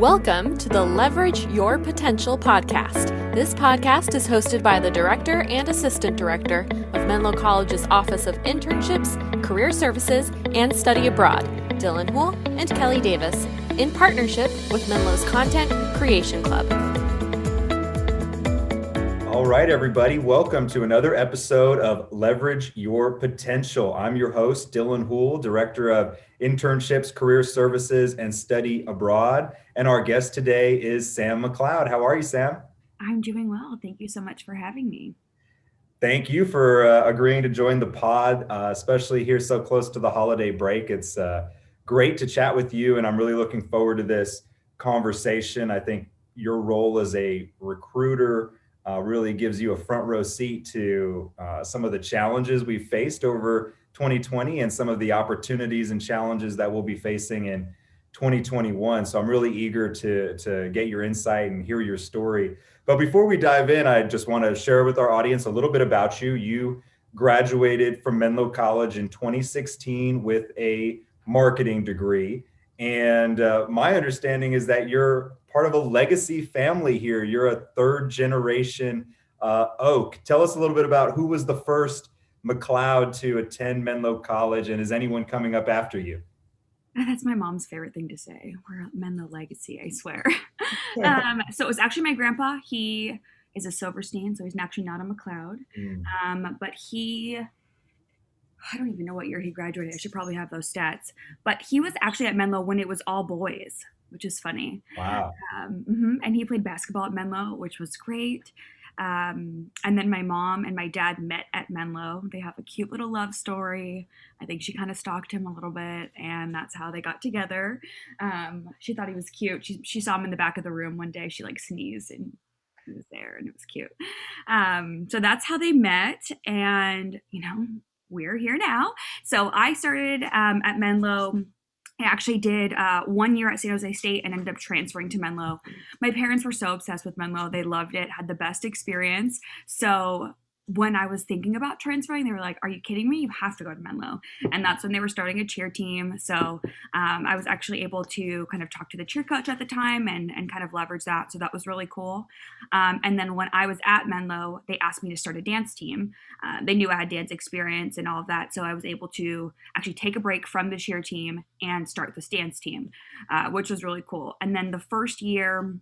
Welcome to the Leverage Your Potential podcast. This podcast is hosted by the Director and Assistant Director of Menlo College's Office of Internships, Career Services, and Study Abroad, Dylan Houle and Kelly Davis, in partnership with Menlo's Content Creation Club. All right, everybody, welcome to another episode of Leverage Your Potential. I'm your host, Dylan Houle, Director of Internships, Career Services, and Study Abroad. And our guest today is Sam McLeod. How are you, Sam? I'm doing well. Thank you so much for having me. Thank you for uh, agreeing to join the pod, uh, especially here so close to the holiday break. It's uh, great to chat with you, and I'm really looking forward to this conversation. I think your role as a recruiter uh, really gives you a front row seat to uh, some of the challenges we faced over 2020 and some of the opportunities and challenges that we'll be facing in 2021. So I'm really eager to, to get your insight and hear your story. But before we dive in, I just want to share with our audience a little bit about you. You graduated from Menlo College in 2016 with a marketing degree. And uh, my understanding is that you're part of a legacy family here. You're a third generation uh, Oak. Tell us a little bit about who was the first McLeod to attend Menlo College, and is anyone coming up after you? That's my mom's favorite thing to say. We're Menlo legacy, I swear. um, so it was actually my grandpa. He is a Silverstein, so he's actually not a McLeod. Mm. Um, but he, I don't even know what year he graduated. I should probably have those stats. But he was actually at Menlo when it was all boys, which is funny. Wow. Um, mm-hmm. And he played basketball at Menlo, which was great. Um, and then my mom and my dad met at Menlo. They have a cute little love story. I think she kind of stalked him a little bit, and that's how they got together. Um, she thought he was cute. She, she saw him in the back of the room one day. She like sneezed and he was there, and it was cute. Um, so that's how they met. And, you know, we're here now. So I started um, at Menlo I actually did uh, one year at San Jose State and ended up transferring to Menlo. My parents were so obsessed with Menlo. They loved it, had the best experience. So when I was thinking about transferring, they were like, "Are you kidding me? You have to go to Menlo." And that's when they were starting a cheer team. So um, I was actually able to kind of talk to the cheer coach at the time and and kind of leverage that. So that was really cool. Um, and then when I was at Menlo, they asked me to start a dance team. Uh, they knew I had dance experience and all of that, so I was able to actually take a break from the cheer team and start this dance team, uh, which was really cool. And then the first year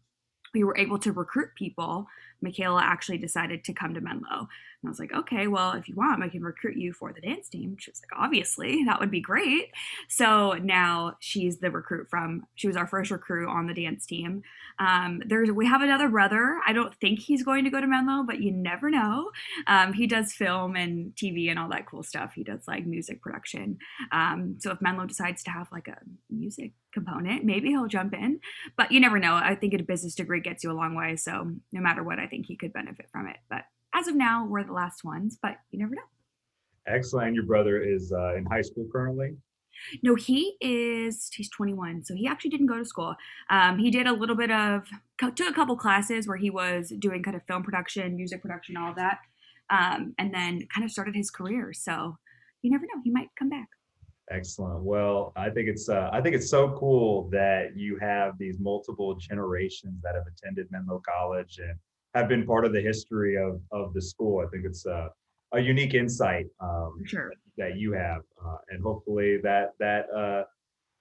we were able to recruit people, Michaela actually decided to come to Menlo. And I was like, okay, well, if you want, I can recruit you for the dance team. She was like, obviously, that would be great. So now she's the recruit from, she was our first recruit on the dance team. Um, there's, we have another brother. I don't think he's going to go to Menlo, but you never know. Um, he does film and TV and all that cool stuff. He does like music production. Um, so if Menlo decides to have like a music component, maybe he'll jump in, but you never know. I think a business degree gets you a long way. So no matter what, I think he could benefit from it. But as of now, we're the last ones, but you never know. Excellent. Your brother is uh, in high school currently? No, he is, he's 21. So he actually didn't go to school. Um, he did a little bit of, took a couple classes where he was doing kind of film production, music production, all of that. Um, and then kind of started his career. So you never know, he might come back. Excellent. Well, I think it's uh, I think it's so cool that you have these multiple generations that have attended Menlo College and have been part of the history of of the school. I think it's a, a unique insight um, sure. that you have, uh, and hopefully that that uh,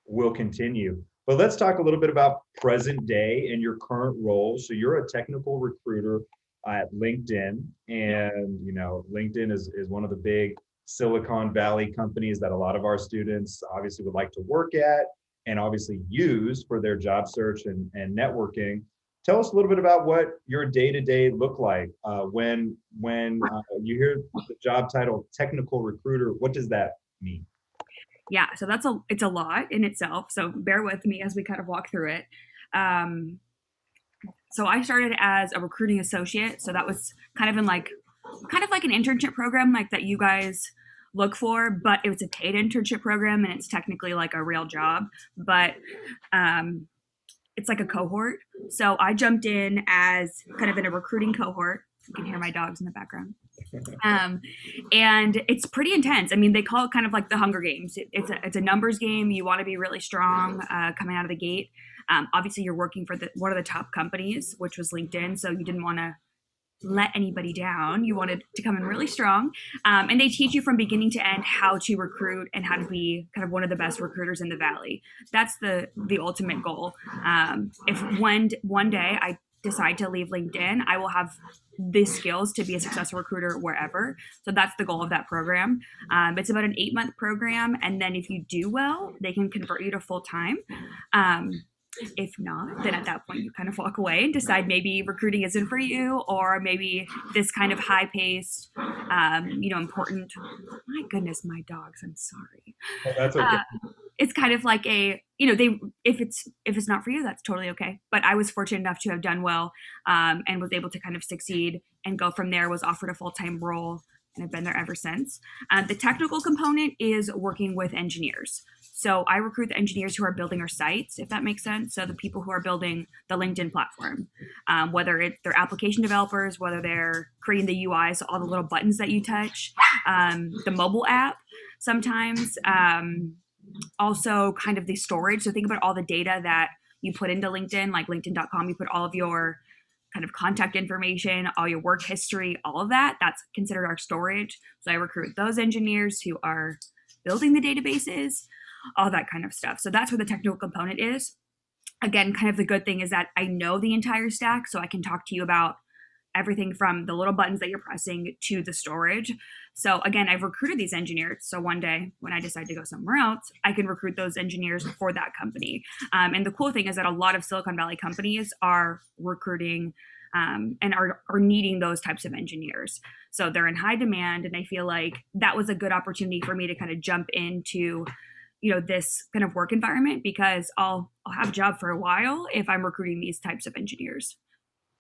will continue. But let's talk a little bit about present day and your current role. So you're a technical recruiter at LinkedIn, and you know LinkedIn is is one of the big Silicon Valley companies that a lot of our students obviously would like to work at and obviously use for their job search and, and networking tell us a little bit about what your day to day look like uh, when when uh, you hear the job title technical recruiter. What does that mean? Yeah, so that's a it's a lot in itself. So bear with me as we kind of walk through it. Um, so I started as a recruiting associate. So that was kind of in like kind of like an internship program like that you guys look for, but it was a paid internship program and it's technically like a real job. But um, it's like a cohort. So I jumped in as kind of in a recruiting cohort. You can hear my dogs in the background. Um, and it's pretty intense. I mean, they call it kind of like the Hunger Games. It, it's a it's a numbers game. You want to be really strong uh, coming out of the gate. Um, obviously, you're working for the, one of the top companies, which was LinkedIn, so you didn't want to let anybody down. You wanted to come in really strong. Um, and they teach you from beginning to end how to recruit and how to be kind of one of the best recruiters in the valley. That's the the ultimate goal. Um, if one one day I decide to leave LinkedIn, I will have the skills to be a successful recruiter wherever. So that's the goal of that program. Um, it's about an eight month program, and then if you do well, they can convert you to full time. If not, then at that point you kind of walk away and decide maybe recruiting isn't for you, or maybe this kind of high paced, um, you know, important. My goodness, my dogs. I'm sorry. Oh, that's okay. Uh, it's kind of like a you know they if it's if it's not for you that's totally okay but i was fortunate enough to have done well um, and was able to kind of succeed and go from there was offered a full-time role and i've been there ever since uh, the technical component is working with engineers so I recruit the engineers who are building our sites, if that makes sense. So the people who are building the LinkedIn platform, um, whether it's they're application developers, whether they're creating the UI, so all the little buttons that you touch, um, the mobile app sometimes, um, also kind of the storage. So think about all the data that you put into LinkedIn, like LinkedIn.com, you put all of your kind of contact information, all your work history, all of that. That's considered our storage. So I recruit those engineers who are building the databases all that kind of stuff. So that's where the technical component is. Again, kind of the good thing is that I know the entire stack, so I can talk to you about everything from the little buttons that you're pressing to the storage. So again, I've recruited these engineers. So one day when I decide to go somewhere else, I can recruit those engineers for that company. Um, and the cool thing is that a lot of Silicon Valley companies are recruiting um, and are, are needing those types of engineers. So they're in high demand. And I feel like that was a good opportunity for me to kind of jump into you know this kind of work environment because I'll I'll have a job for a while if I'm recruiting these types of engineers.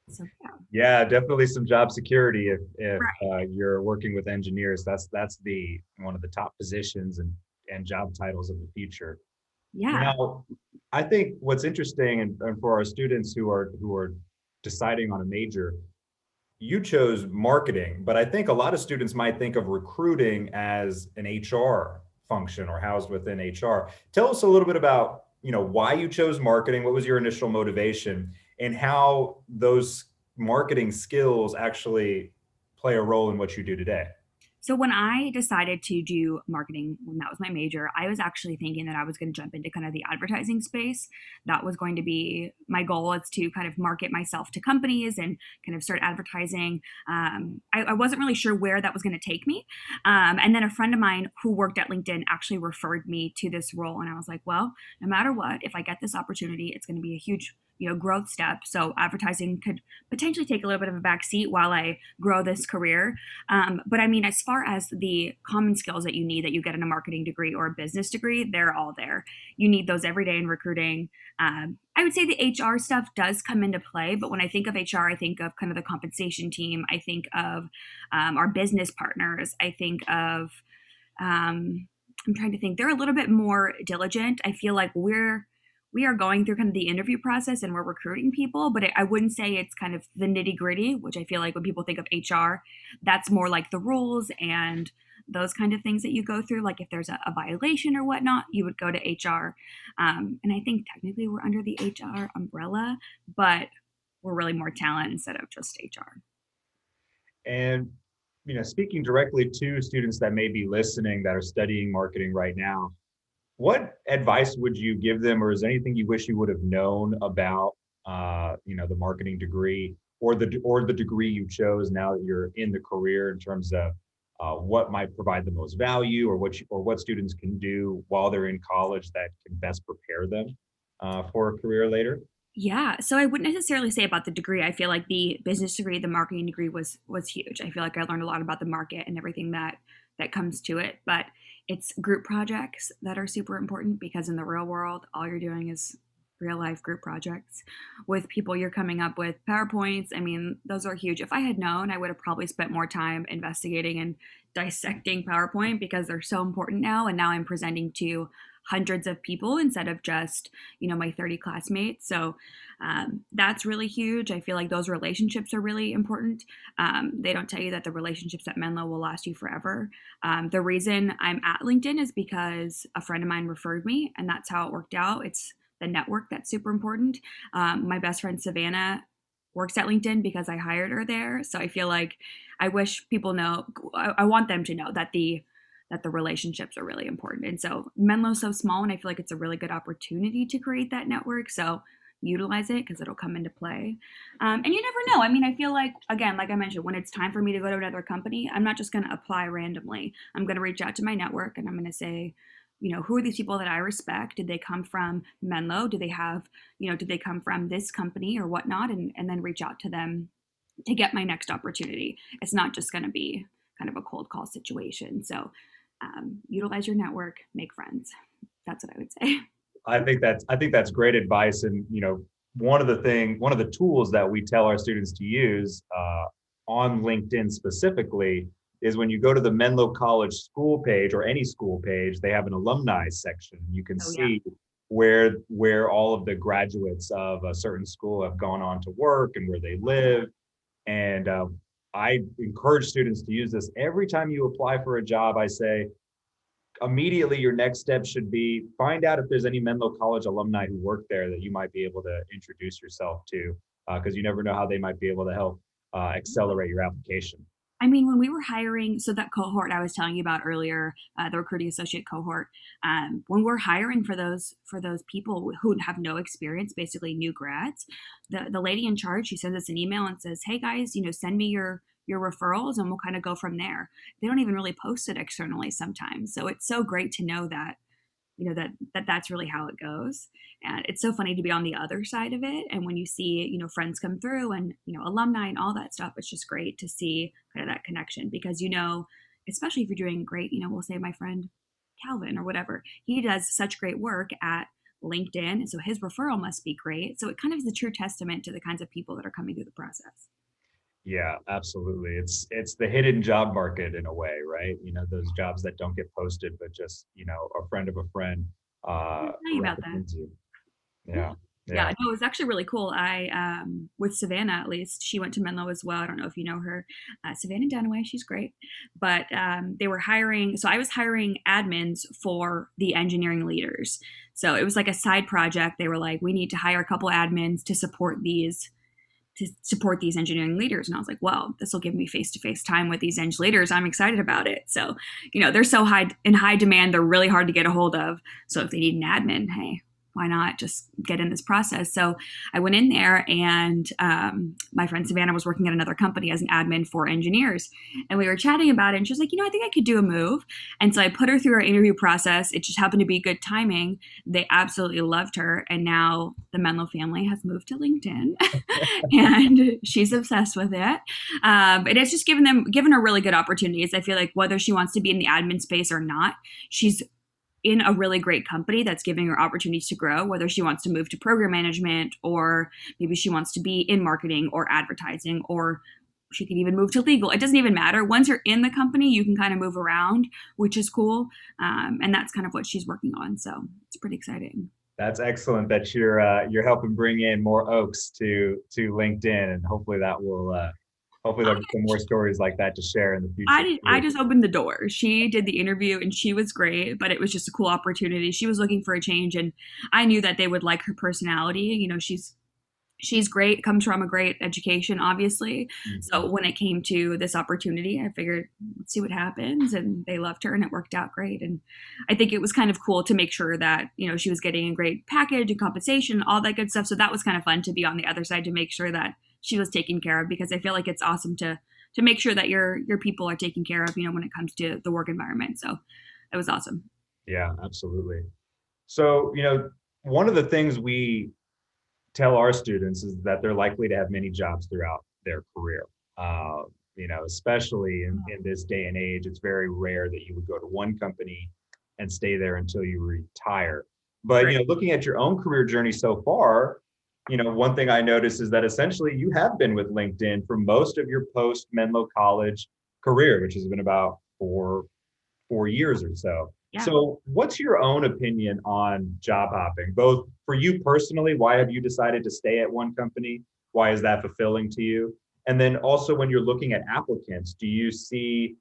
So yeah, yeah definitely some job security if if right. uh, you're working with engineers. That's that's the one of the top positions and and job titles of the future. Yeah. Now, I think what's interesting and, and for our students who are who are deciding on a major, you chose marketing, but I think a lot of students might think of recruiting as an HR function or housed within HR. Tell us a little bit about, you know, why you chose marketing, what was your initial motivation, and how those marketing skills actually play a role in what you do today. So when I decided to do marketing, when that was my major, I was actually thinking that I was going to jump into kind of the advertising space. That was going to be my goal is to kind of market myself to companies and kind of start advertising. Um, I, I, wasn't really sure where that was going to take me. Um, and then a friend of mine who worked at LinkedIn actually referred me to this role. And I was like, well, no matter what, if I get this opportunity, it's going to be a huge you know growth step. So advertising could potentially take a little bit of a back seat while i grow this career. Um, but i mean as far as the common skills that you need that you get in a marketing degree or a business degree they're all there. You need those every day in recruiting. Um, i would say the hr stuff does come into play but when i think of hr i think of kind of the compensation team. I think of um, our business partners. I think of um, i'm trying to think. They're a little bit more diligent. I feel like we're we are going through kind of the interview process and we're recruiting people, but I wouldn't say it's kind of the nitty gritty, which I feel like when people think of HR, that's more like the rules and those kind of things that you go through. Like if there's a, a violation or whatnot, you would go to HR. Um, and I think technically we're under the HR umbrella, but we're really more talent instead of just HR. And you know, speaking directly to students that may be listening that are studying marketing right now, what advice would you give them, or is anything you wish you would have known about, uh, you know, the marketing degree or the or the degree you chose now that you're in the career in terms of uh, what might provide the most value, or what you, or what students can do while they're in college that can best prepare them uh, for a career later? Yeah, so I wouldn't necessarily say about the degree. I feel like the business degree, the marketing degree was was huge. I feel like I learned a lot about the market and everything that that comes to it. But it's group projects that are super important because in the real world, all you're doing is real life group projects with people you're coming up with PowerPoints. I mean, those are huge. If I had known, I would have probably spent more time investigating and dissecting PowerPoint because they're so important now. And now I'm presenting to hundreds of people instead of just you know my 30 classmates so um, that's really huge i feel like those relationships are really important um, they don't tell you that the relationships at menlo will last you forever um, the reason i'm at linkedin is because a friend of mine referred me and that's how it worked out it's the network that's super important. Um, my best friend Savannah works at LinkedIn because I hired her there. So I feel like I wish people know. I, I want them to know that the that the relationships are really important. And so Menlo's so small, and I feel like it's a really good opportunity to create that network. So utilize it because it'll come into play. Um, and you never know. I mean, I feel like, again, like I mentioned, when it's time for me to go to another company, I'm not just going to apply randomly. I'm going to reach out to my network and I'm going to say, you know, who are these people that I respect? Did they come from Menlo? Do they have, you know, did they come from this company or whatnot? And, and then reach out to them to get my next opportunity. It's not just going to be kind of a cold call situation. So um, utilize your network, make friends. That's what I would say. I think that's I think that's great advice, and you know, one of the thing, one of the tools that we tell our students to use uh, on LinkedIn specifically is when you go to the Menlo College school page or any school page, they have an alumni section. You can oh, see yeah. where where all of the graduates of a certain school have gone on to work and where they live. And uh, I encourage students to use this every time you apply for a job. I say, immediately your next step should be find out if there's any Menlo College alumni who work there that you might be able to introduce yourself to, because uh, you never know how they might be able to help uh, accelerate your application. I mean, when we were hiring, so that cohort I was telling you about earlier, uh, the recruiting associate cohort, um, when we're hiring for those for those people who have no experience, basically new grads, the the lady in charge she sends us an email and says, "Hey guys, you know, send me your your referrals and we'll kind of go from there. They don't even really post it externally sometimes. So it's so great to know that you know that that that's really how it goes. And it's so funny to be on the other side of it and when you see you know friends come through and you know alumni and all that stuff it's just great to see kind of that connection because you know especially if you're doing great you know we'll say my friend calvin or whatever he does such great work at linkedin so his referral must be great. So it kind of is a true testament to the kinds of people that are coming through the process yeah, absolutely. It's it's the hidden job market in a way, right? You know, those jobs that don't get posted, but just you know, a friend of a friend. Uh, about that. You. Yeah. Yeah. yeah, no, it was actually really cool. I, um, with Savannah at least, she went to Menlo as well. I don't know if you know her, uh, Savannah Dunaway. She's great, but um, they were hiring. So I was hiring admins for the engineering leaders. So it was like a side project. They were like, we need to hire a couple admins to support these to support these engineering leaders. And I was like, well, this will give me face to face time with these eng leaders. I'm excited about it. So, you know, they're so high in high demand, they're really hard to get a hold of. So if they need an admin, hey, why not just get in this process? So I went in there, and um, my friend Savannah was working at another company as an admin for engineers. And we were chatting about it, and she was like, You know, I think I could do a move. And so I put her through our interview process. It just happened to be good timing. They absolutely loved her. And now the Menlo family has moved to LinkedIn, and she's obsessed with it. Um, and it's just given them, given her really good opportunities. I feel like whether she wants to be in the admin space or not, she's in a really great company that's giving her opportunities to grow, whether she wants to move to program management or maybe she wants to be in marketing or advertising or she can even move to legal. It doesn't even matter. Once you're in the company, you can kind of move around, which is cool. Um, and that's kind of what she's working on. So it's pretty exciting. That's excellent that you're uh, you're helping bring in more Oaks to to LinkedIn, and hopefully that will uh, hopefully there'll be some more stories like that to share in the future. I did, I just opened the door. She did the interview and she was great, but it was just a cool opportunity. She was looking for a change and I knew that they would like her personality. You know, she's she's great, comes from a great education, obviously. Mm-hmm. So when it came to this opportunity, I figured let's see what happens. And they loved her and it worked out great. And I think it was kind of cool to make sure that, you know, she was getting a great package and compensation, all that good stuff. So that was kind of fun to be on the other side to make sure that she was taken care of because I feel like it's awesome to to make sure that your your people are taken care of, you know, when it comes to the work environment. So it was awesome. Yeah, absolutely. So, you know, one of the things we tell our students is that they're likely to have many jobs throughout their career. Uh, you know, especially in, in this day and age, it's very rare that you would go to one company and stay there until you retire. But right. you know, looking at your own career journey so far, you know, one thing I noticed is that essentially you have been with LinkedIn for most of your post Menlo College career, which has been about four four years or so. Yeah. So, what's your own opinion on job hopping? Both for you personally, why have you decided to stay at one company? Why is that fulfilling to you? And then also when you're looking at applicants, do you see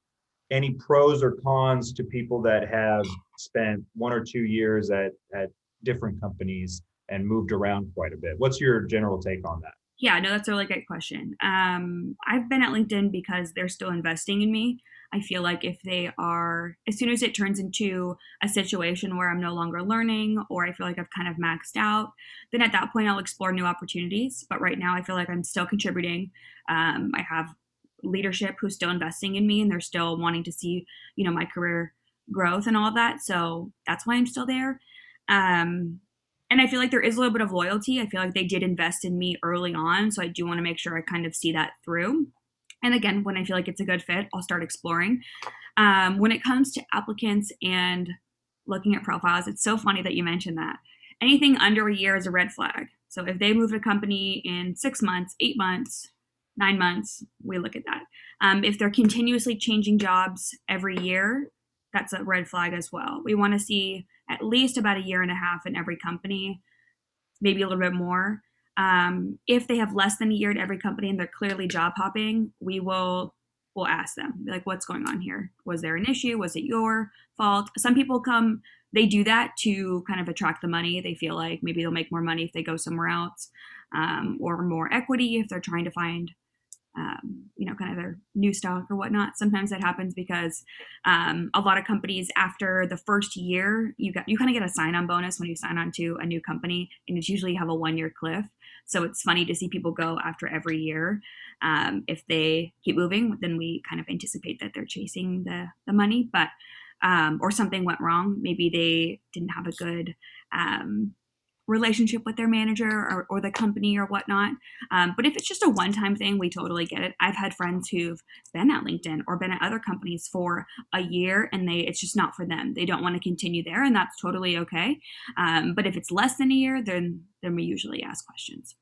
any pros or cons to people that have spent one or two years at at different companies and moved around quite a bit. What's your general take on that? Yeah, no, that's a really great question. Um, I've been at LinkedIn because they're still investing in me. I feel like if they are, as soon as it turns into a situation where I'm no longer learning or I feel like I've kind of maxed out, then at that point I'll explore new opportunities. But right now I feel like I'm still contributing. Um, I have leadership who's still investing in me and they're still wanting to see, you know, my career growth and all of that. So that's why I'm still there. Um, and I feel like there is a little bit of loyalty. I feel like they did invest in me early on. So I do want to make sure I kind of see that through. And again, when I feel like it's a good fit, I'll start exploring. Um, when it comes to applicants and looking at profiles, it's so funny that you mentioned that. Anything under a year is a red flag. So if they move a company in six months, eight months, nine months, we look at that. Um, if they're continuously changing jobs every year, that's a red flag as well. We want to see at least about a year and a half in every company, maybe a little bit more. Um, if they have less than a year at every company and they're clearly job hopping, we will we'll ask them like what's going on here? Was there an issue? Was it your fault? Some people come they do that to kind of attract the money. They feel like maybe they'll make more money if they go somewhere else um, or more equity if they're trying to find um, you know, kind of their new stock or whatnot. Sometimes that happens because um, a lot of companies, after the first year, you got you kind of get a sign-on bonus when you sign on to a new company, and it's usually have a one-year cliff. So it's funny to see people go after every year. Um, if they keep moving, then we kind of anticipate that they're chasing the the money, but um, or something went wrong. Maybe they didn't have a good um, relationship with their manager or, or the company or whatnot. Um, but if it's just a one time thing, we totally get it. I've had friends who've been at LinkedIn or been at other companies for a year and they it's just not for them. They don't want to continue there, and that's totally okay. Um, but if it's less than a year, then then we usually ask questions.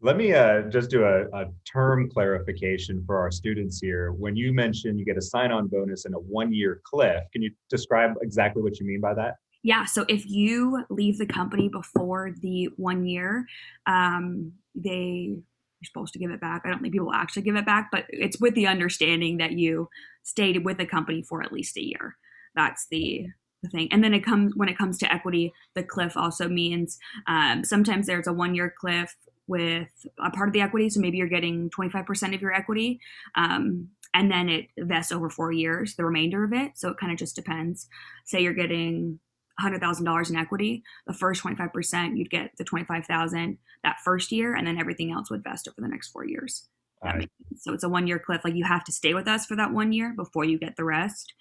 Let me uh, just do a, a, term clarification for our students here. When you mentioned you get a sign on bonus and a one year cliff, can you describe exactly what you mean by that? Yeah, so if you leave the company before the one year, um, they you're supposed to give it back. I don't think people actually give it back, but it's with the understanding that you stayed with the company for at least a year. That's the the thing. And then it comes when it comes to equity, the cliff also means um, sometimes there's a one year cliff with a part of the equity. So maybe you're getting 25% of your equity. Um, and then it vests over four years, the remainder of it. So it kind of just depends. Say you're getting $100,000 in equity, the first 25%, you'd get the 25,000 that first year, and then everything else would vest over the next four years. Right. So it's a one year cliff. Like you have to stay with us for that one year before you get the rest,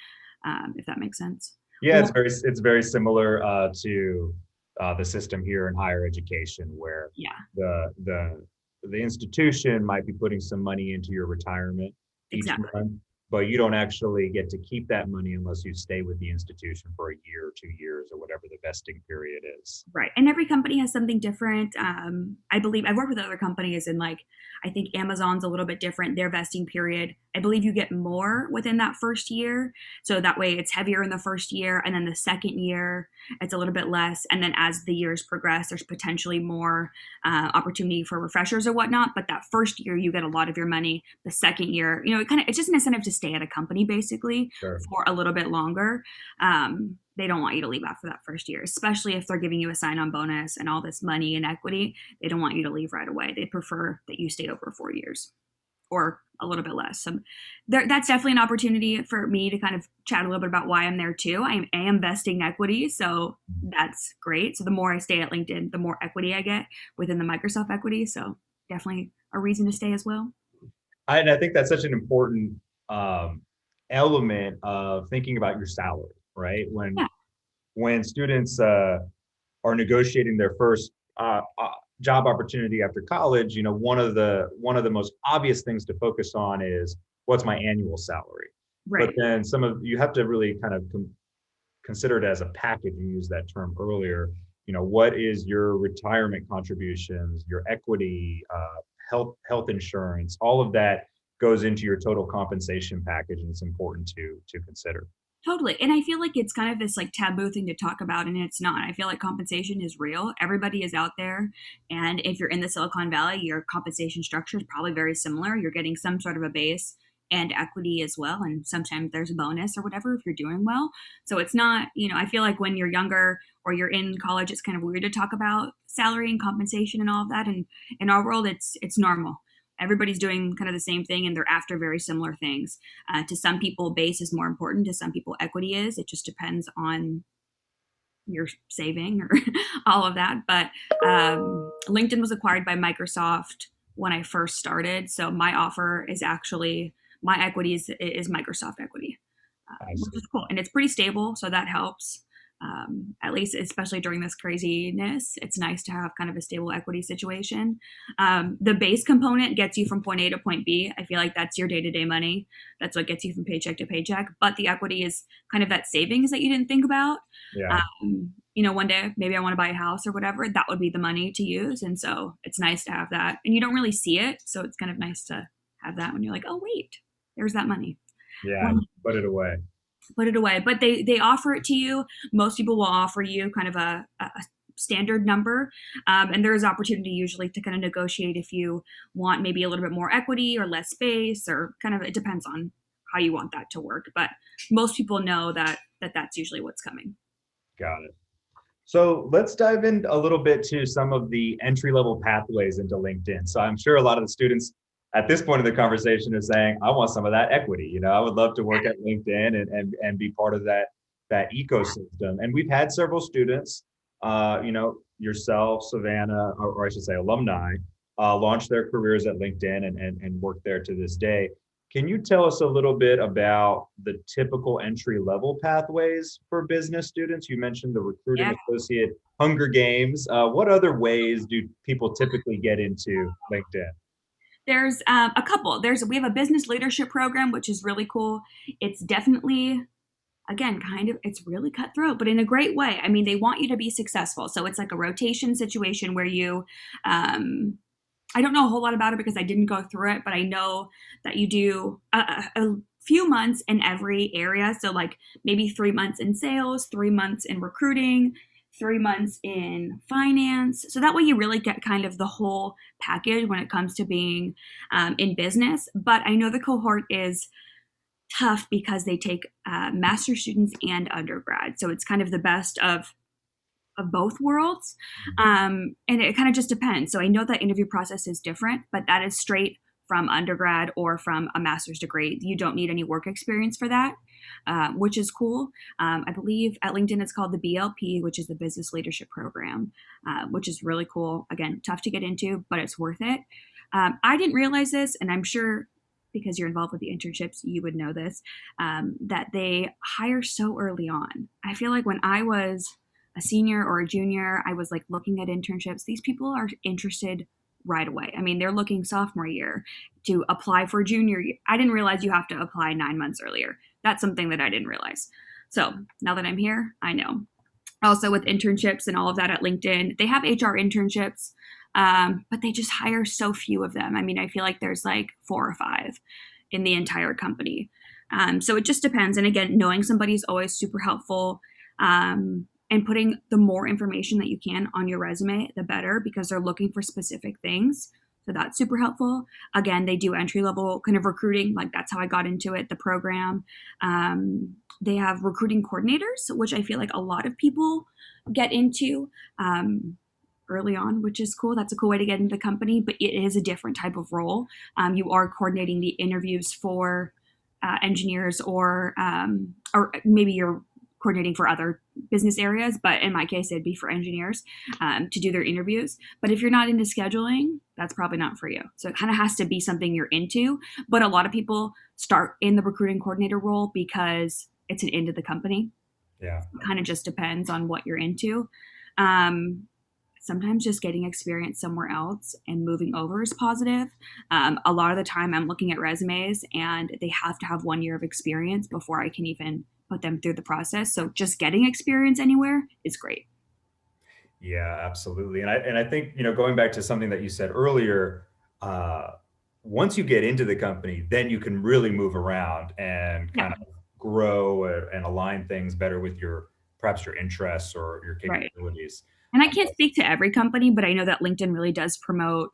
um, if that makes sense. Yeah, well, it's very it's very similar uh, to uh, the system here in higher education, where yeah. the the the institution might be putting some money into your retirement exactly. month, but you don't actually get to keep that money unless you stay with the institution for a year or two years or whatever the vesting period is. Right. And every company has something different. Um, I believe I've worked with other companies and like I think Amazon's a little bit different. Their vesting period, I believe you get more within that first year. So that way it's heavier in the first year. And then the second year, it's a little bit less. And then as the years progress, there's potentially more uh, opportunity for refreshers or whatnot. But that first year, you get a lot of your money. The second year, you know, it kind of, it's just an incentive to stay at a company basically sure. for a little bit longer. Um, they don't want you to leave after that first year, especially if they're giving you a sign on bonus and all this money and equity. They don't want you to leave right away. They prefer that you stayed over four years or a little bit less. So there, that's definitely an opportunity for me to kind of chat a little bit about why I'm there too. I am, I am vesting equity, so that's great. So the more I stay at LinkedIn, the more equity I get within the Microsoft equity. So definitely a reason to stay as well. I, and I think that's such an important um, element of thinking about your salary, right? When yeah. when students uh, are negotiating their first uh, uh, job opportunity after college, you know, one of the one of the most obvious things to focus on is what's my annual salary. Right. But then some of you have to really kind of com- consider it as a package. You used that term earlier. You know, what is your retirement contributions, your equity, uh, health health insurance, all of that goes into your total compensation package and it's important to to consider. Totally. And i feel like it's kind of this like taboo thing to talk about and it's not. I feel like compensation is real. Everybody is out there and if you're in the silicon valley your compensation structure is probably very similar. You're getting some sort of a base and equity as well and sometimes there's a bonus or whatever if you're doing well. So it's not you know i feel like when you're younger or you're in college, it's kind of weird to talk about salary and compensation and all of that. And in our world, it's it's normal. Everybody's doing kind of the same thing, and they're after very similar things. Uh, to some people, base is more important. To some people, equity is. It just depends on your saving or all of that. But um, LinkedIn was acquired by Microsoft when I first started, so my offer is actually my equity is, is Microsoft equity, uh, which is cool, and it's pretty stable, so that helps um, at least especially during this craziness it's nice to have kind of a stable equity situation. Um, the base component gets you from point a to point b. I feel like that's your day-to-day money. That's what gets you from paycheck to paycheck. But the equity is kind of that savings that you didn't think about. Yeah. Um, you know one day maybe i want to buy a house or whatever that would be the money to use. And so it's nice to have that. And you don't really see it so it's kind of nice to have that when you're like oh wait there's that money. Yeah put it away put it away. But they they offer it to you. Most people will offer you kind of a, a standard number, um, and there is opportunity usually to kind of negotiate if you want maybe a little bit more equity or less space, or kind of it depends on how you want that to work. But most people know that that that's usually what's coming. Got it. So let's dive in a little bit to some of the entry level pathways into LinkedIn. So I'm sure a lot of the students at this point in the conversation is saying, I want some of that equity. You know, I would love to work at LinkedIn and and, and be part of that that ecosystem. And we've had several students, uh, you know, yourself, Savannah, or, or I should say alumni, uh, launch their careers at LinkedIn and, and, and work there to this day. Can you tell us a little bit about the typical entry level pathways for business students? You mentioned the recruiting yeah. associate, Hunger Games. Uh, what other ways do people typically get into LinkedIn? There's um, a couple. There's we have a business leadership program, which is really cool. It's definitely again kind of it's really cutthroat but in a great way i mean they want you to be successful so it's like a rotation situation where you um i don't know a whole lot about it because i didn't go through it but i know that you do a, a few months in every area so like maybe three months in sales three months in recruiting three months in finance. So that way you really get kind of the whole package when it comes to being um, in business. But I know the cohort is tough because they take uh, master students and undergrad. So it's kind of the best of of both worlds. Mm-hmm. Um, and it kind of just depends. So I know that interview process is different, but that is straight from undergrad or from a master's degree. You don't need any work experience for that. Um, which is cool. Um, I believe at LinkedIn it's called the BLP, which is the Business Leadership Program, uh, which is really cool. Again, tough to get into, but it's worth it. Um, I didn't realize this, and I'm sure because you're involved with the internships, you would know this, um, that they hire so early on. I feel like when I was a senior or a junior, I was like looking at internships. These people are interested right away. I mean, they're looking sophomore year to apply for junior year. I didn't realize you have to apply nine months earlier. That's something that I didn't realize. So now that I'm here, I know. Also, with internships and all of that at LinkedIn, they have HR internships, um, but they just hire so few of them. I mean, I feel like there's like four or five in the entire company. Um, so it just depends. And again, knowing somebody is always super helpful. Um, and putting the more information that you can on your resume, the better, because they're looking for specific things. So that's super helpful. Again, they do entry level kind of recruiting. Like that's how I got into it, the program. Um, they have recruiting coordinators, which I feel like a lot of people get into um, early on, which is cool. That's a cool way to get into the company, but it is a different type of role. Um, you are coordinating the interviews for uh, engineers or um, or maybe you're coordinating for other business areas, but in my case, it'd be for engineers um, to do their interviews. But if you're not into scheduling, that's probably not for you. So it kind of has to be something you're into. But a lot of people start in the recruiting coordinator role because it's an end of the company. Yeah. Kind of just depends on what you're into. Um, sometimes just getting experience somewhere else and moving over is positive. Um, a lot of the time, I'm looking at resumes and they have to have one year of experience before I can even put them through the process. So just getting experience anywhere is great. Yeah, absolutely. And I and I think, you know, going back to something that you said earlier, uh, once you get into the company, then you can really move around and kind yeah. of grow and align things better with your perhaps your interests or your capabilities. Right. And I can't speak to every company, but I know that LinkedIn really does promote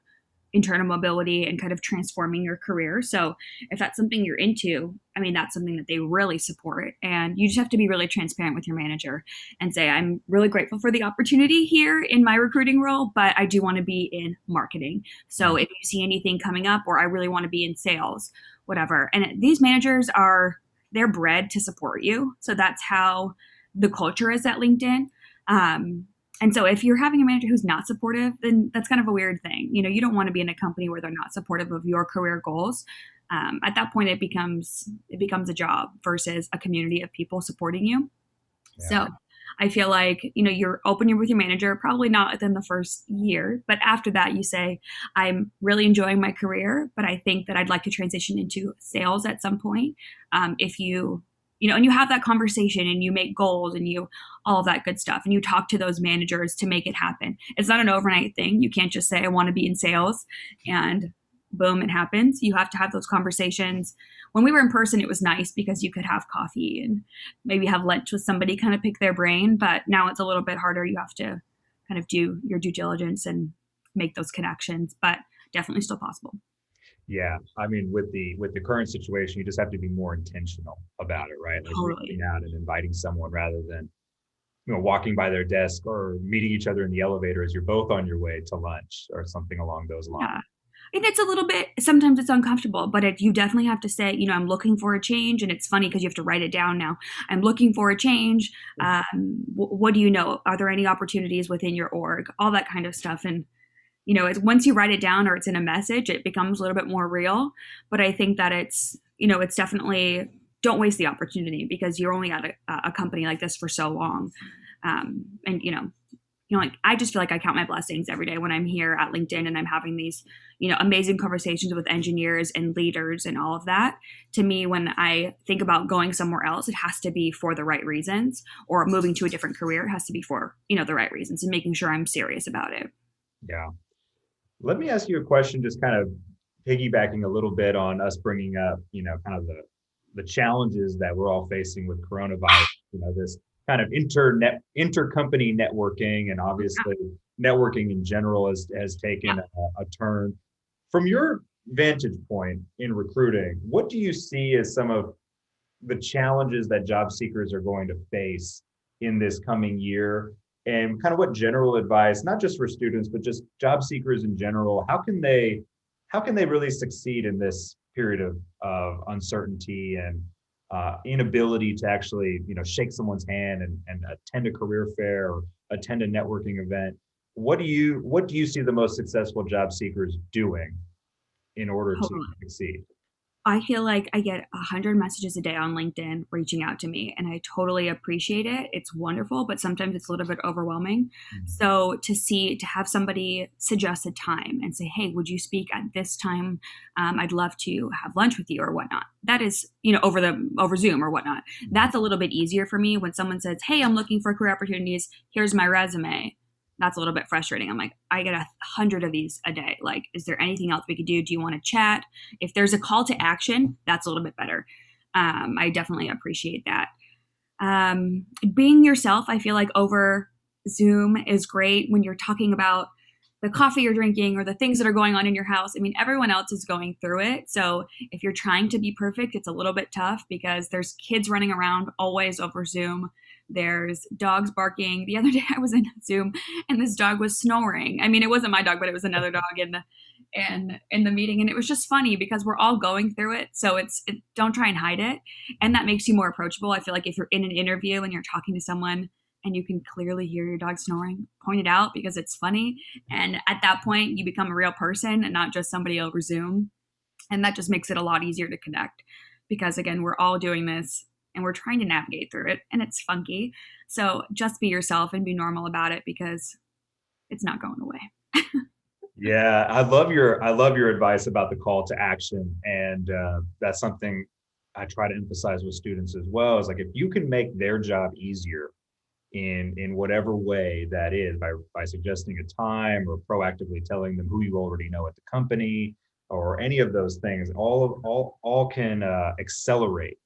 internal mobility and kind of transforming your career. So if that's something you're into, I mean, that's something that they really support. And you just have to be really transparent with your manager and say, I'm really grateful for the opportunity here in my recruiting role, but I do want to be in marketing. So if you see anything coming up, or I really want to be in sales, whatever. And these managers are, they're bred to support you. So that's how the culture is at LinkedIn. Um, and so if you're having a manager who's not supportive, then that's kind of a weird thing. You know, you don't want to be in a company where they're not supportive of your career goals. Um, at that point, it becomes it becomes a job versus a community of people supporting you. Yeah. So I feel like you know you're open with your manager, probably not within the first year, but after that, you say, "I'm really enjoying my career, but I think that I'd like to transition into sales at some point." Um, if you you know, and you have that conversation and you make goals and you all of that good stuff and you talk to those managers to make it happen. It's not an overnight thing. You can't just say, I want to be in sales and boom, it happens. You have to have those conversations. When we were in person, it was nice because you could have coffee and maybe have lunch with somebody, kind of pick their brain. But now it's a little bit harder. You have to kind of do your due diligence and make those connections, but definitely still possible. Yeah, I mean, with the with the current situation, you just have to be more intentional about it, right? Like totally. reaching out and inviting someone rather than you know walking by their desk or meeting each other in the elevator as you're both on your way to lunch or something along those lines. Yeah. And it's a little bit sometimes it's uncomfortable, but it, you definitely have to say, you know, I'm looking for a change, and it's funny because you have to write it down now. I'm looking for a change. Um, w- what do you know? Are there any opportunities within your org? All that kind of stuff, and you know, it's once you write it down or it's in a message, it becomes a little bit more real. But I think that it's, you know, it's definitely don't waste the opportunity because you're only at a, a company like this for so long. Um, and you know, you know, like I just feel like I count my blessings every day when I'm here at LinkedIn and I'm having these, you know, amazing conversations with engineers and leaders and all of that. To me, when I think about going somewhere else, it has to be for the right reasons, or moving to a different career has to be for you know the right reasons and making sure I'm serious about it. Yeah, let me ask you a question, just kind of piggybacking a little bit on us bringing up, you know, kind of the the challenges that we're all facing with coronavirus. You know, this kind of internet intercompany networking, and obviously networking in general has has taken a, a turn. From your vantage point in recruiting, what do you see as some of the challenges that job seekers are going to face in this coming year and kind of what general advice, not just for students, but just job seekers in general, how can they how can they really succeed in this period of, of uncertainty and uh, inability to actually you know shake someone's hand and, and attend a career fair or attend a networking event? What do you what do you see the most successful job seekers doing in order to succeed I feel like I get a hundred messages a day on LinkedIn reaching out to me, and I totally appreciate it. It's wonderful, but sometimes it's a little bit overwhelming. Mm-hmm. So to see to have somebody suggest a time and say, "Hey, would you speak at this time? Um, I'd love to have lunch with you or whatnot." That is, you know, over the over Zoom or whatnot. Mm-hmm. That's a little bit easier for me when someone says, "Hey, I'm looking for career opportunities. Here's my resume." That's a little bit frustrating. I'm like, I get a hundred of these a day. Like, is there anything else we could do? Do you want to chat? If there's a call to action, that's a little bit better. Um, I definitely appreciate that. Um, being yourself, I feel like over Zoom is great when you're talking about the coffee you're drinking or the things that are going on in your house. I mean, everyone else is going through it. So if you're trying to be perfect, it's a little bit tough because there's kids running around always over Zoom. There's dogs barking. The other day I was in Zoom and this dog was snoring. I mean, it wasn't my dog, but it was another dog in the and in the meeting and it was just funny because we're all going through it so it's it, don't try and hide it and that makes you more approachable i feel like if you're in an interview and you're talking to someone and you can clearly hear your dog snoring point it out because it's funny and at that point you become a real person and not just somebody over zoom and that just makes it a lot easier to connect because again we're all doing this and we're trying to navigate through it and it's funky. So just be yourself and be normal about it because it's not going away. yeah, I love your I love your advice about the call to action and uh, that's something I try to emphasize with students as well is like if you can make their job easier in in whatever way that is by by suggesting a time or proactively telling them who you already know at the company or any of those things all of all all can uh, accelerate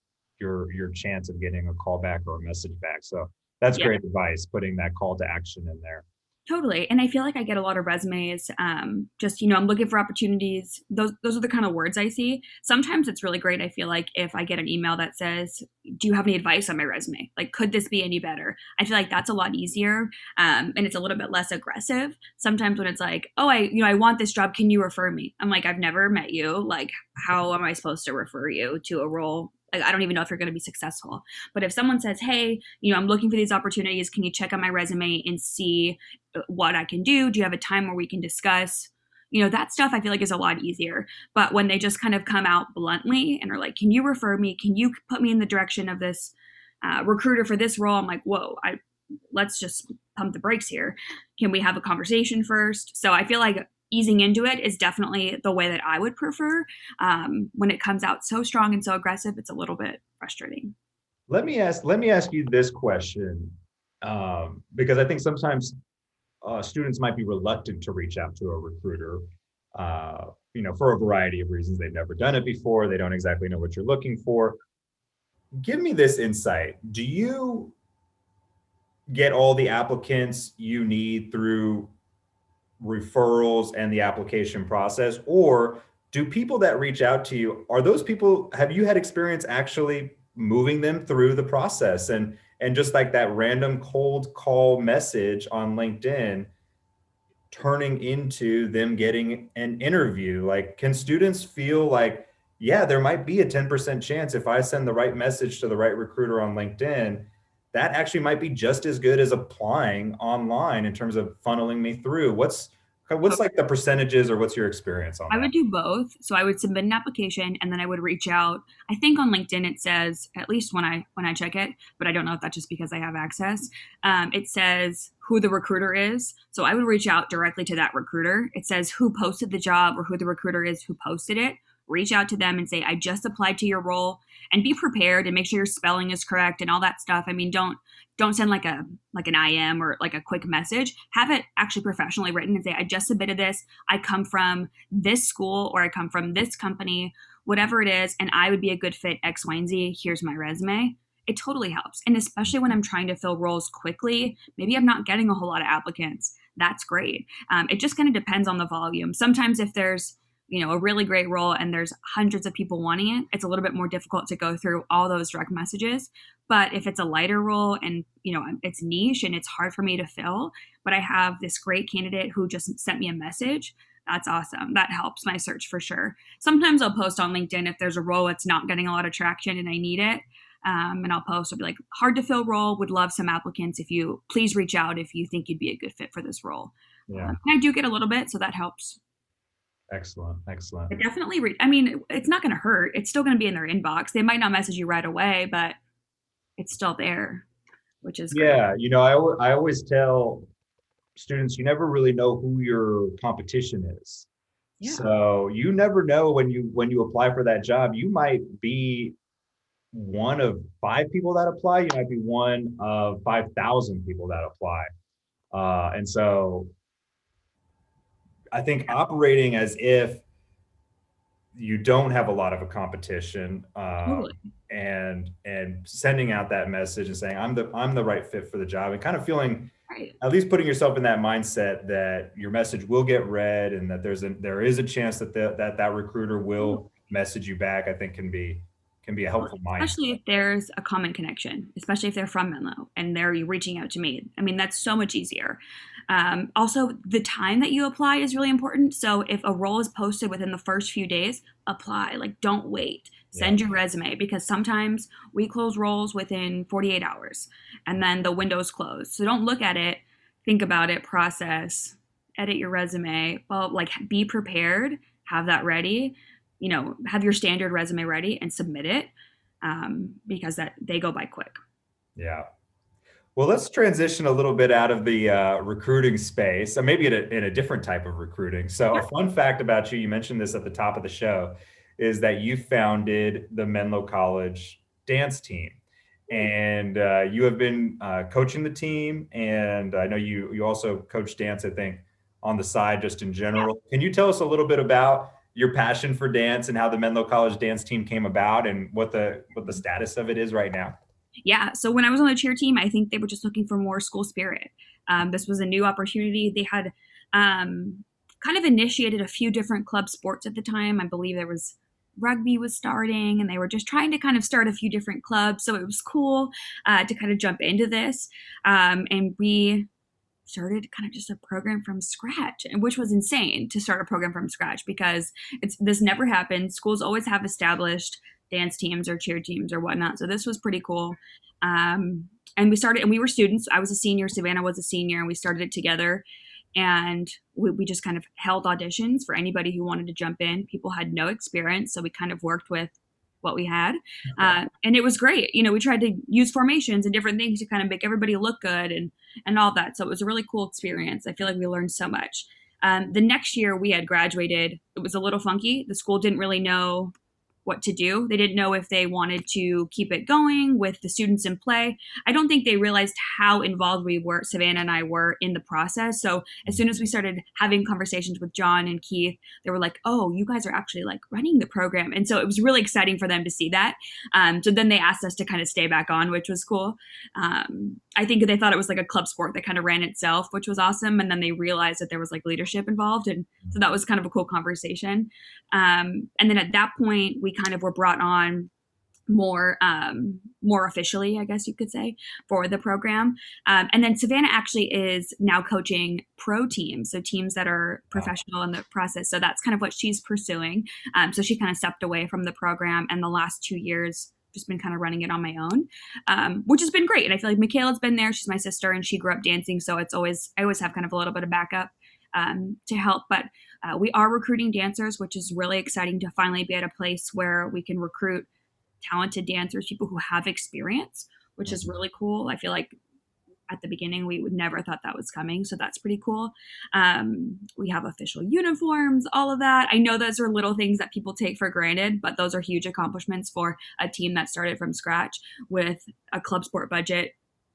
your your chance of getting a call back or a message back. So that's yeah. great advice, putting that call to action in there. Totally. And I feel like I get a lot of resumes. Um, just, you know, I'm looking for opportunities. Those those are the kind of words I see. Sometimes it's really great. I feel like if I get an email that says, Do you have any advice on my resume? Like, could this be any better? I feel like that's a lot easier. Um, and it's a little bit less aggressive. Sometimes when it's like, Oh, I, you know, I want this job, can you refer me? I'm like, I've never met you. Like, how am I supposed to refer you to a role I don't even know if you're going to be successful. But if someone says, "Hey, you know, I'm looking for these opportunities. Can you check out my resume and see uh, what I can do? Do you have a time where we can discuss?" You know, that stuff I feel like is a lot easier. But when they just kind of come out bluntly and are like, "Can you refer me? Can you put me in the direction of this uh, recruiter for this role?" I'm like, "Whoa, I let's just pump the brakes here. Can we have a conversation first? So I feel like easing into it is definitely the way that I would prefer. Um, when it comes out so strong and so aggressive, it's a little bit frustrating. Let me ask. Let me ask you this question, um, because I think sometimes uh, students might be reluctant to reach out to a recruiter. Uh, you know, for a variety of reasons, they've never done it before. They don't exactly know what you're looking for. Give me this insight. Do you get all the applicants you need through referrals and the application process or do people that reach out to you are those people have you had experience actually moving them through the process? And and just like that random cold call message on linkedin turning into them getting an interview like can students feel like yeah there might be a 10% chance if i send the right message to the right recruiter on linkedin that actually might be just as good as applying online in terms of funneling me through. What's what's like the percentages or what's your experience on I that? would do both. So I would submit an application and then I would reach out. I think on LinkedIn it says at least when I when I check it, but I don't know if that's just because I have access. Um, it says who the recruiter is. So I would reach out directly to that recruiter. It says who posted the job or who the recruiter is who posted it reach out to them and say i just applied to your role and be prepared and make sure your spelling is correct and all that stuff. I mean don't don't send like a like an im or like a quick message. Have it actually professionally written and say i just submitted this. I come from this school or i come from this company whatever it is and i would be a good fit x y and z. Here's my resume. It totally helps. And especially when i'm trying to fill roles quickly maybe i'm not getting a whole lot of applicants. That's great. Um, it just kind of depends on the volume. Sometimes if there's you know a really great role and there's hundreds of people wanting it it's a little bit more difficult to go through all those direct messages. But if it's a lighter role and you know it's niche and it's hard for me to fill but i have this great candidate who just sent me a message that's awesome. That helps my search for sure. Sometimes i'll post on linkedin if there's a role that's not getting a lot of traction and i need it um, and i'll post i'll be like hard to fill role would love some applicants if you please reach out if you think you'd be a good fit for this role. Yeah. Um, i do get a little bit so that helps Excellent. Excellent. But definitely read. I mean, it's not going to hurt. It's still going to be in their inbox. They might not message you right away, but it's still there, which is yeah. Great. You know, I I always tell students you never really know who your competition is. Yeah. So you never know when you when you apply for that job, you might be one of five people that apply. You might be one of five thousand people that apply. Uh, and so I think operating as if you don't have a lot of a competition uh, totally. and and sending out that message and saying I'm the I'm the right fit for the job and kind of feeling right. at least putting yourself in that mindset that your message will get read and that there's a there is a chance that the, that that recruiter will message you back I think can be can be a helpful mind. Especially if there's a common connection, especially if they're from Menlo and they're reaching out to me. I mean, that's so much easier. Um, also, the time that you apply is really important. So if a role is posted within the first few days, apply. Like, don't wait. Send yeah. your resume because sometimes we close roles within 48 hours and then the window's closed. So don't look at it, think about it, process, edit your resume. Well, like, be prepared, have that ready. You know, have your standard resume ready and submit it um, because that they go by quick. Yeah, well, let's transition a little bit out of the uh, recruiting space, or maybe in a, in a different type of recruiting. So, a fun fact about you, you mentioned this at the top of the show, is that you founded the Menlo College dance team. And uh, you have been uh, coaching the team, and I know you you also coach dance. I think on the side, just in general. Can you tell us a little bit about your passion for dance and how the Menlo College dance team came about, and what the what the status of it is right now? Yeah. So when I was on the cheer team, I think they were just looking for more school spirit. Um, this was a new opportunity. They had um, kind of initiated a few different club sports at the time. I believe there was rugby was starting and they were just trying to kind of start a few different clubs. So it was cool uh, to kind of jump into this. Um, and we started kind of just a program from scratch, which was insane to start a program from scratch because it's this never happened. Schools always have established dance teams or cheer teams or whatnot. So this was pretty cool. Um, and we started, and we were students. I was a senior, Savannah was a senior, and we started it together. And we, we, just kind of held auditions for anybody who wanted to jump in. People had no experience so we kind of worked with what we had. Uh, and it was great. You know we tried to use formations and different things to kind of make everybody look good and and all that. So it was a really cool experience. I feel like we learned so much. Um, the next year we had graduated. It was a little funky. The school didn't really know what to do. They didn't know if they wanted to keep it going with the students in play. I don't think they realized how involved we were, Savannah and I were in the process. So as soon as we started having conversations with John and Keith, they were like, oh, you guys are actually like running the program. And so it was really exciting for them to see that. Um, so then they asked us to kind of stay back on, which was cool. Um, I think they thought it was like a club sport that kind of ran itself, which was awesome. And then they realized that there was like leadership involved. And so that was kind of a cool conversation. Um, and then at that point, we kind of were brought on more um, more officially, I guess you could say, for the program. Um, and then Savannah actually is now coaching pro teams, so teams that are professional wow. in the process. So that's kind of what she's pursuing. Um, so she kind of stepped away from the program, and the last two years just been kind of running it on my own, um, which has been great. And I feel like Michaela's been there; she's my sister, and she grew up dancing, so it's always I always have kind of a little bit of backup um, to help. But uh, we are recruiting dancers, which is really exciting to finally be at a place where we can recruit talented dancers, people who have experience, which is mm-hmm. really cool. I feel like at the beginning we would never thought that was coming so that's pretty cool um, we have official uniforms all of that i know those are little things that people take for granted but those are huge accomplishments for a team that started from scratch with a club sport budget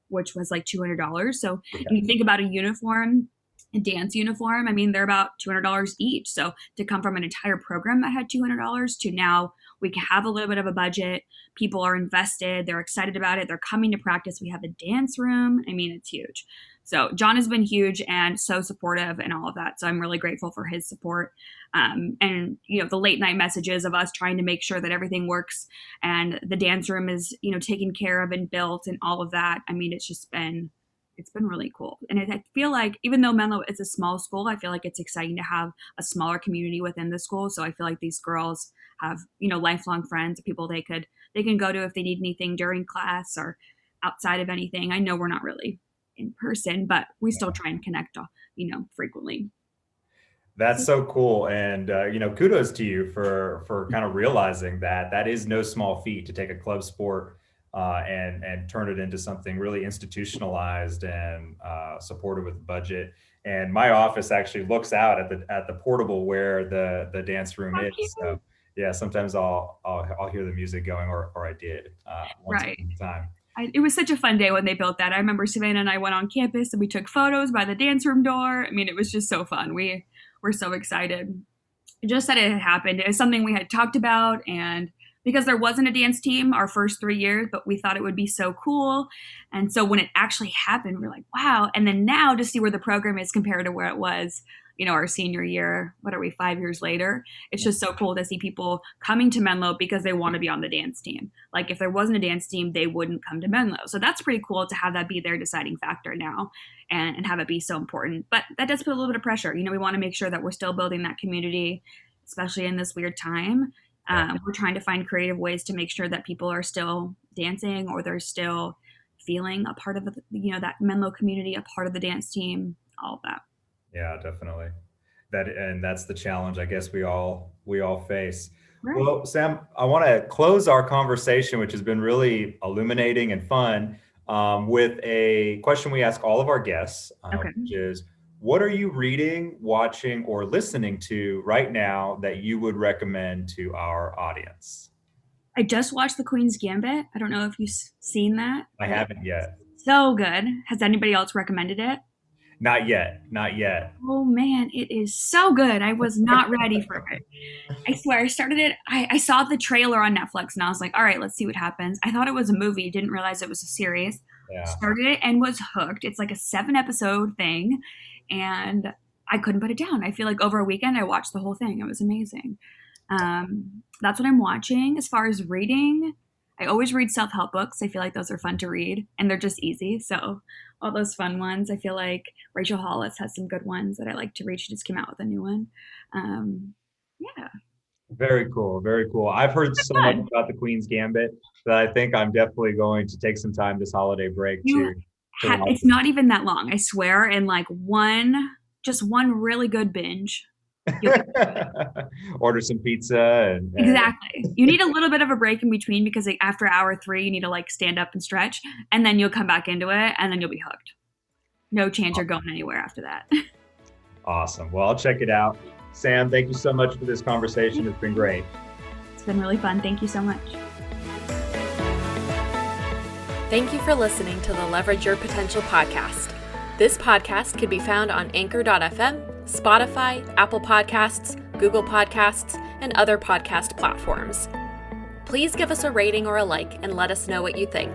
which was like $200 so yeah. when you think about a uniform a dance uniform. I mean, they're about $200 each. So to come from an entire program that had $200 to now we have a little bit of a budget, people are invested, they're excited about it, they're coming to practice. We have a dance room. I mean, it's huge. So John has been huge and so supportive and all of that. So I'm really grateful for his support. Um, and you know the late night messages of us trying to make sure that everything works and the dance room is you know taken care of and built and all of that. I mean, it's just been it's been really cool. And I feel like even though Menlo is a small school, I feel like it's exciting to have a smaller community within the school. So I feel like these girls have, you know, lifelong friends, people they could they can go to if they need anything during class or outside of anything. I know we're not really in person, but we still try and connect, uh, you know, frequently. That's so cool, and uh, you know, kudos to you for for kind of realizing that that is no small feat to take a club sport uh, and and turn it into something really institutionalized and uh, supported with budget. And my office actually looks out at the at the portable where the the dance room is. So yeah, sometimes I'll I'll, I'll hear the music going, or or I did uh, once right. time. I, it was such a fun day when they built that. I remember Savannah and I went on campus and we took photos by the dance room door. I mean, it was just so fun. We were so excited. Just that it had happened. It was something we had talked about and because there wasn't a dance team our first three years, but we thought it would be so cool. And so when it actually happened, we are like, wow. And then now to see where the program is compared to where it was, you know, our senior year, what are we, five years later? It's just so cool to see people coming to Menlo because they want to be on the dance team. Like if there wasn't a dance team, they wouldn't come to Menlo. So that's pretty cool to have that be their deciding factor now and, and have it be so important. But that does put a little bit of pressure. You know, we want to make sure that we're still building that community, especially in this weird time um, we're trying to find creative ways to make sure that people are still dancing or they're still feeling a part of the, you know that Menlo community, a part of the dance team, all of that. Yeah, definitely. That and that's the challenge I guess we all we all face. Right. Well, Sam, I want to close our conversation, which has been really illuminating and fun, um, with a question we ask all of our guests, uh, okay. which is what are you reading, watching, or listening to right now that you would recommend to our audience? I just watched The Queen's Gambit. I don't know if you've seen that. I haven't yet. So good. Has anybody else recommended it? Not yet. Not yet. Oh man, it is so good. I was not ready for it. I swear, I started it. I, I, saw the trailer on Netflix and I was like, all right, let's see what happens. I thought it was a movie, didn't realize it was a series. Yeah. Started it and was hooked. It's like a seven episode thing. And I couldn't put it down. I feel like over a weekend I watched the whole thing. It was amazing. Um, that's what I'm watching. As far as reading, I always read self help books. I feel like those are fun to read and they're just easy. So, all those fun ones. I feel like Rachel Hollis has some good ones that I like to read. She just came out with a new one. Um, yeah. Very cool. Very cool. I've heard so much about the Queen's Gambit that I think I'm definitely going to take some time this holiday break you to. Ha- it's not even that long, I swear. And like one, just one really good binge. Order some pizza and, and, exactly. You need a little bit of a break in between because like, after hour three you need to like stand up and stretch and then you'll come back into it and then you'll be hooked. No chance you're going anywhere after that. Awesome. Well i'll check it out. Sam thank you so much for this conversation. It's been great. It's been really fun. Thank you so much thank you for listening to the leverage your potential podcast this podcast can be found on anchor.fm Spotify, Apple Podcasts, Google Podcasts, and other podcast platforms. Please give us a rating or a like and let us know what you think.